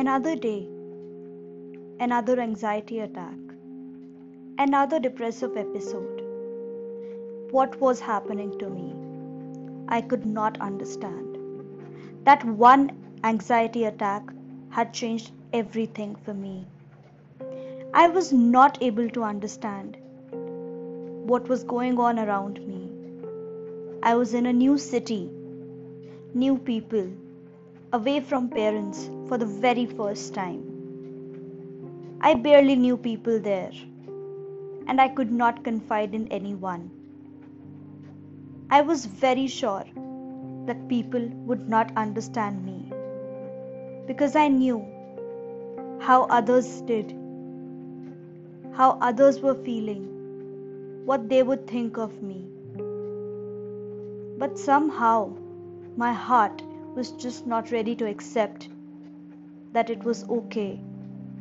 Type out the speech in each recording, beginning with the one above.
Another day, another anxiety attack, another depressive episode. What was happening to me? I could not understand. That one anxiety attack had changed everything for me. I was not able to understand what was going on around me. I was in a new city, new people, away from parents for the very first time. I barely knew people there, and I could not confide in anyone. I was very sure that people would not understand me because I knew how others did, how others were feeling, what they would think of me. But somehow my heart was just not ready to accept that it was okay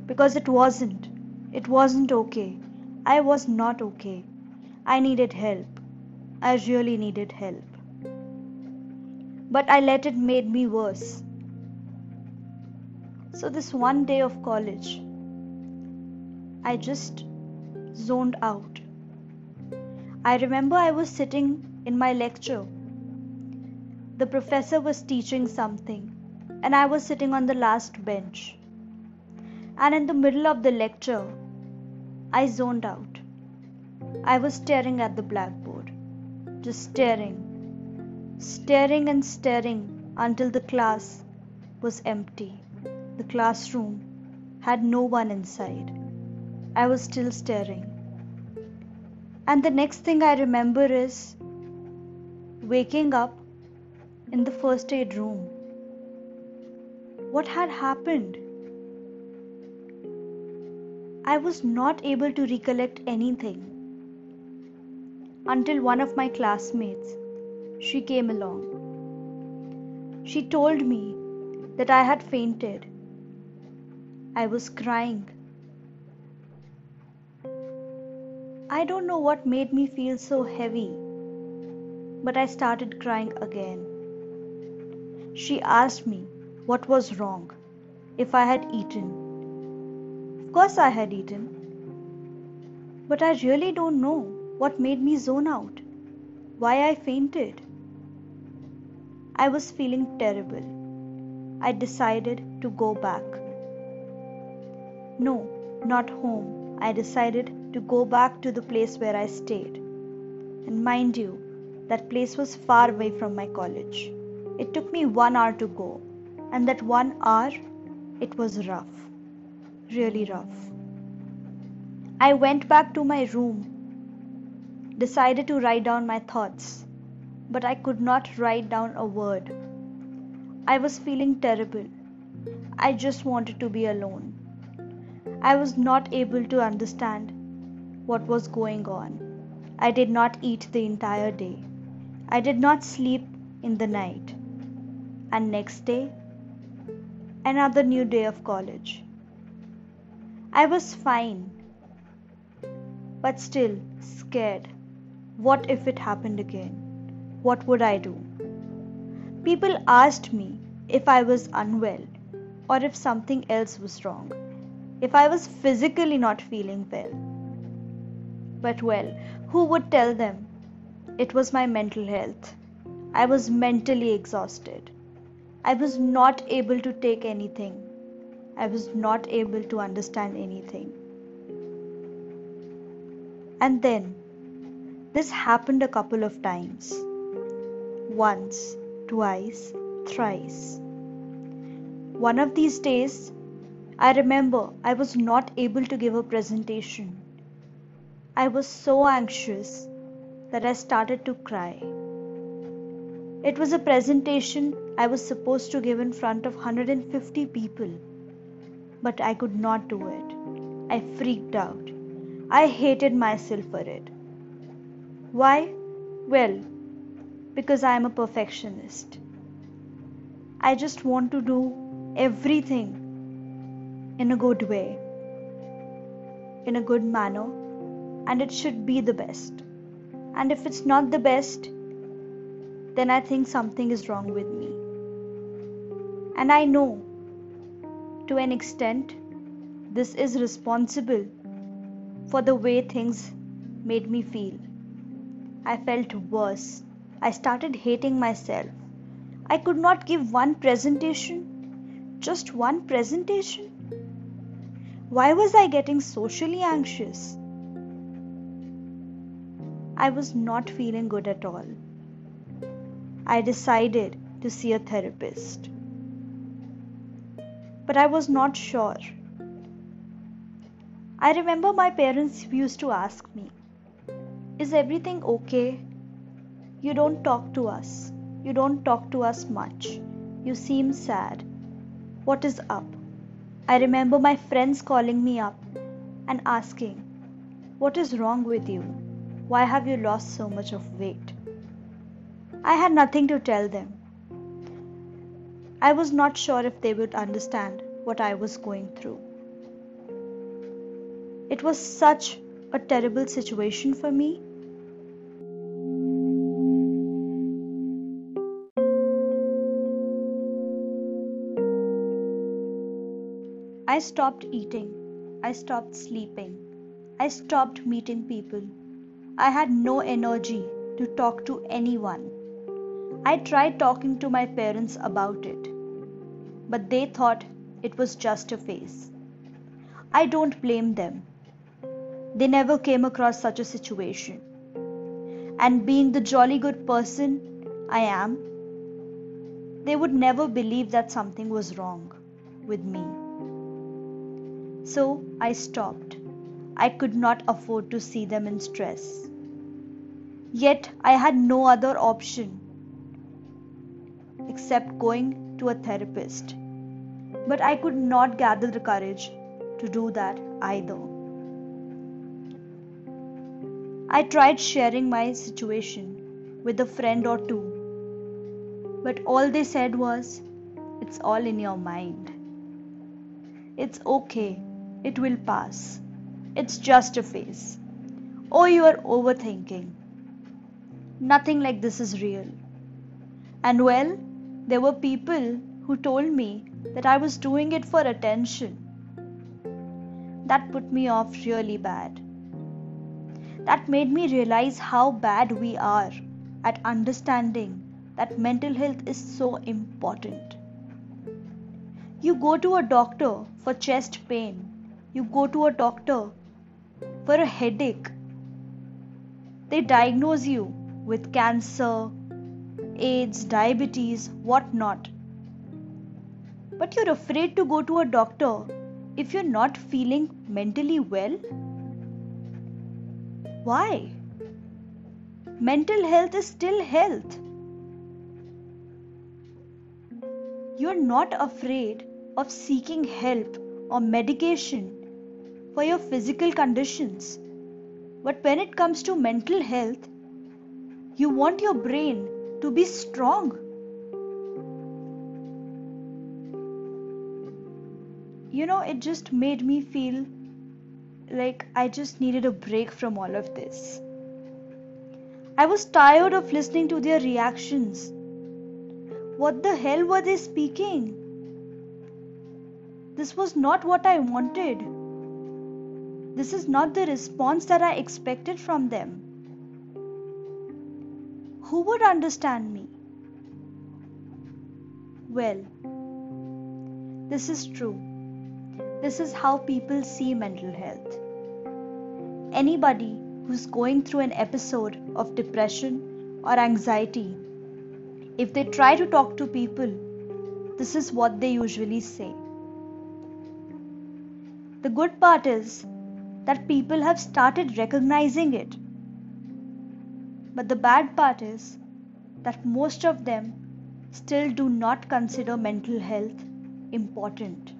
because it wasn't. It wasn't okay. I was not okay. I needed help. I really needed help. But I let it made me worse. So this one day of college, I just zoned out. I remember I was sitting in my lecture the professor was teaching something, and I was sitting on the last bench. And in the middle of the lecture, I zoned out. I was staring at the blackboard, just staring, staring and staring until the class was empty. The classroom had no one inside. I was still staring. And the next thing I remember is waking up in the first aid room. What had happened? I was not able to recollect anything until one of my classmates she came along. She told me that I had fainted. I was crying. I don't know what made me feel so heavy, but I started crying again. She asked me what was wrong, if I had eaten. Of course, I had eaten. But I really don't know what made me zone out, why I fainted. I was feeling terrible. I decided to go back. No, not home. I decided to go back to the place where I stayed. And mind you, that place was far away from my college. It took me one hour to go, and that one hour, it was rough. Really rough. I went back to my room, decided to write down my thoughts, but I could not write down a word. I was feeling terrible. I just wanted to be alone. I was not able to understand what was going on. I did not eat the entire day. I did not sleep in the night and next day, another new day of college. I was fine, but still scared. What if it happened again? What would I do? People asked me if I was unwell or if something else was wrong, if I was physically not feeling well. But well, who would tell them? It was my mental health. I was mentally exhausted. I was not able to take anything. I was not able to understand anything. And then this happened a couple of times once, twice, thrice. One of these days, I remember I was not able to give a presentation. I was so anxious that I started to cry. It was a presentation I was supposed to give in front of 150 people, but I could not do it. I freaked out. I hated myself for it. Why? Well, because I am a perfectionist. I just want to do everything in a good way, in a good manner, and it should be the best. And if it's not the best, then I think something is wrong with me. And I know To an extent, this is responsible for the way things made me feel. I felt worse. I started hating myself. I could not give one presentation, just one presentation. Why was I getting socially anxious? I was not feeling good at all. I decided to see a therapist. But I was not sure. I remember my parents used to ask me, Is everything okay? You don't talk to us. You don't talk to us much. You seem sad. What is up? I remember my friends calling me up and asking, What is wrong with you? Why have you lost so much of weight? I had nothing to tell them. I was not sure if they would understand what I was going through. It was such a terrible situation for me. I stopped eating. I stopped sleeping. I stopped meeting people. I had no energy to talk to anyone. I tried talking to my parents about it, but they thought it was just a phase. I don't blame them. They never came across such a situation. And being the jolly good person I am, they would never believe that something was wrong with me. So I stopped. I could not afford to see them in stress. Yet I had no other option except going to a therapist. But I could not gather the courage to do that either. I tried sharing my situation with a friend or two, but all they said was, It's all in your mind. It's okay, it will pass. It's just a phase. Oh, you are overthinking. Nothing like this is real. And well, there were people who told me that I was doing it for attention. That put me off really bad. That made me realize how bad we are at understanding that mental health is so important. You go to a doctor for chest pain, you go to a doctor for a headache. They diagnose you with cancer, AIDS, diabetes, whatnot. But you're afraid to go to a doctor if you're not feeling mentally well? Why? Mental health is still health. You're not afraid of seeking help or medication for your physical conditions. But when it comes to mental health, you want your brain to be strong. You know, it just made me feel like I just needed a break from all of this. I was tired of listening to their reactions. What the hell were they speaking? This was not what I wanted. This is not the response that I expected from them. Who would understand me? Well, this is true. This is how people see mental health. Anybody who's going through an episode of depression or anxiety, if they try to talk to people, this is what they usually say. The good part is that people have started recognizing it but the bad part is that most of them still do not consider mental health important.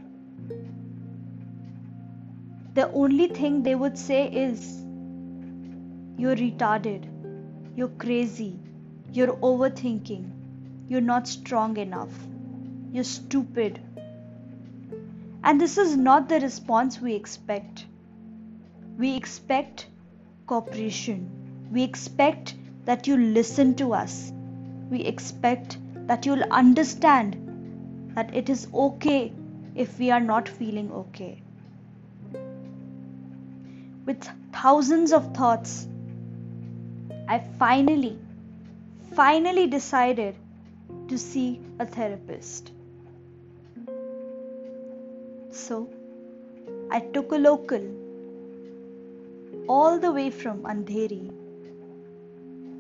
The only thing they would say is, You're retarded, you're crazy, you're overthinking, you're not strong enough, you're stupid. And this is not the response we expect. We expect cooperation. We expect that you listen to us. We expect that you'll understand that it is okay if we are not feeling okay. With thousands of thoughts, I finally, finally decided to see a therapist. So, I took a local all the way from Andheri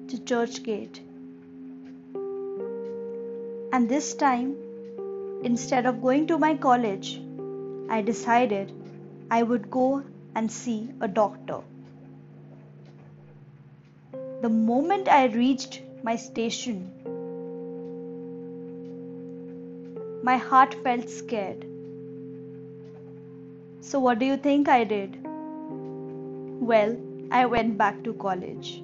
to Churchgate. And this time, instead of going to my college, I decided I would go and see a doctor. The moment I reached my station, my heart felt scared. So, what do you think I did? Well, I went back to college.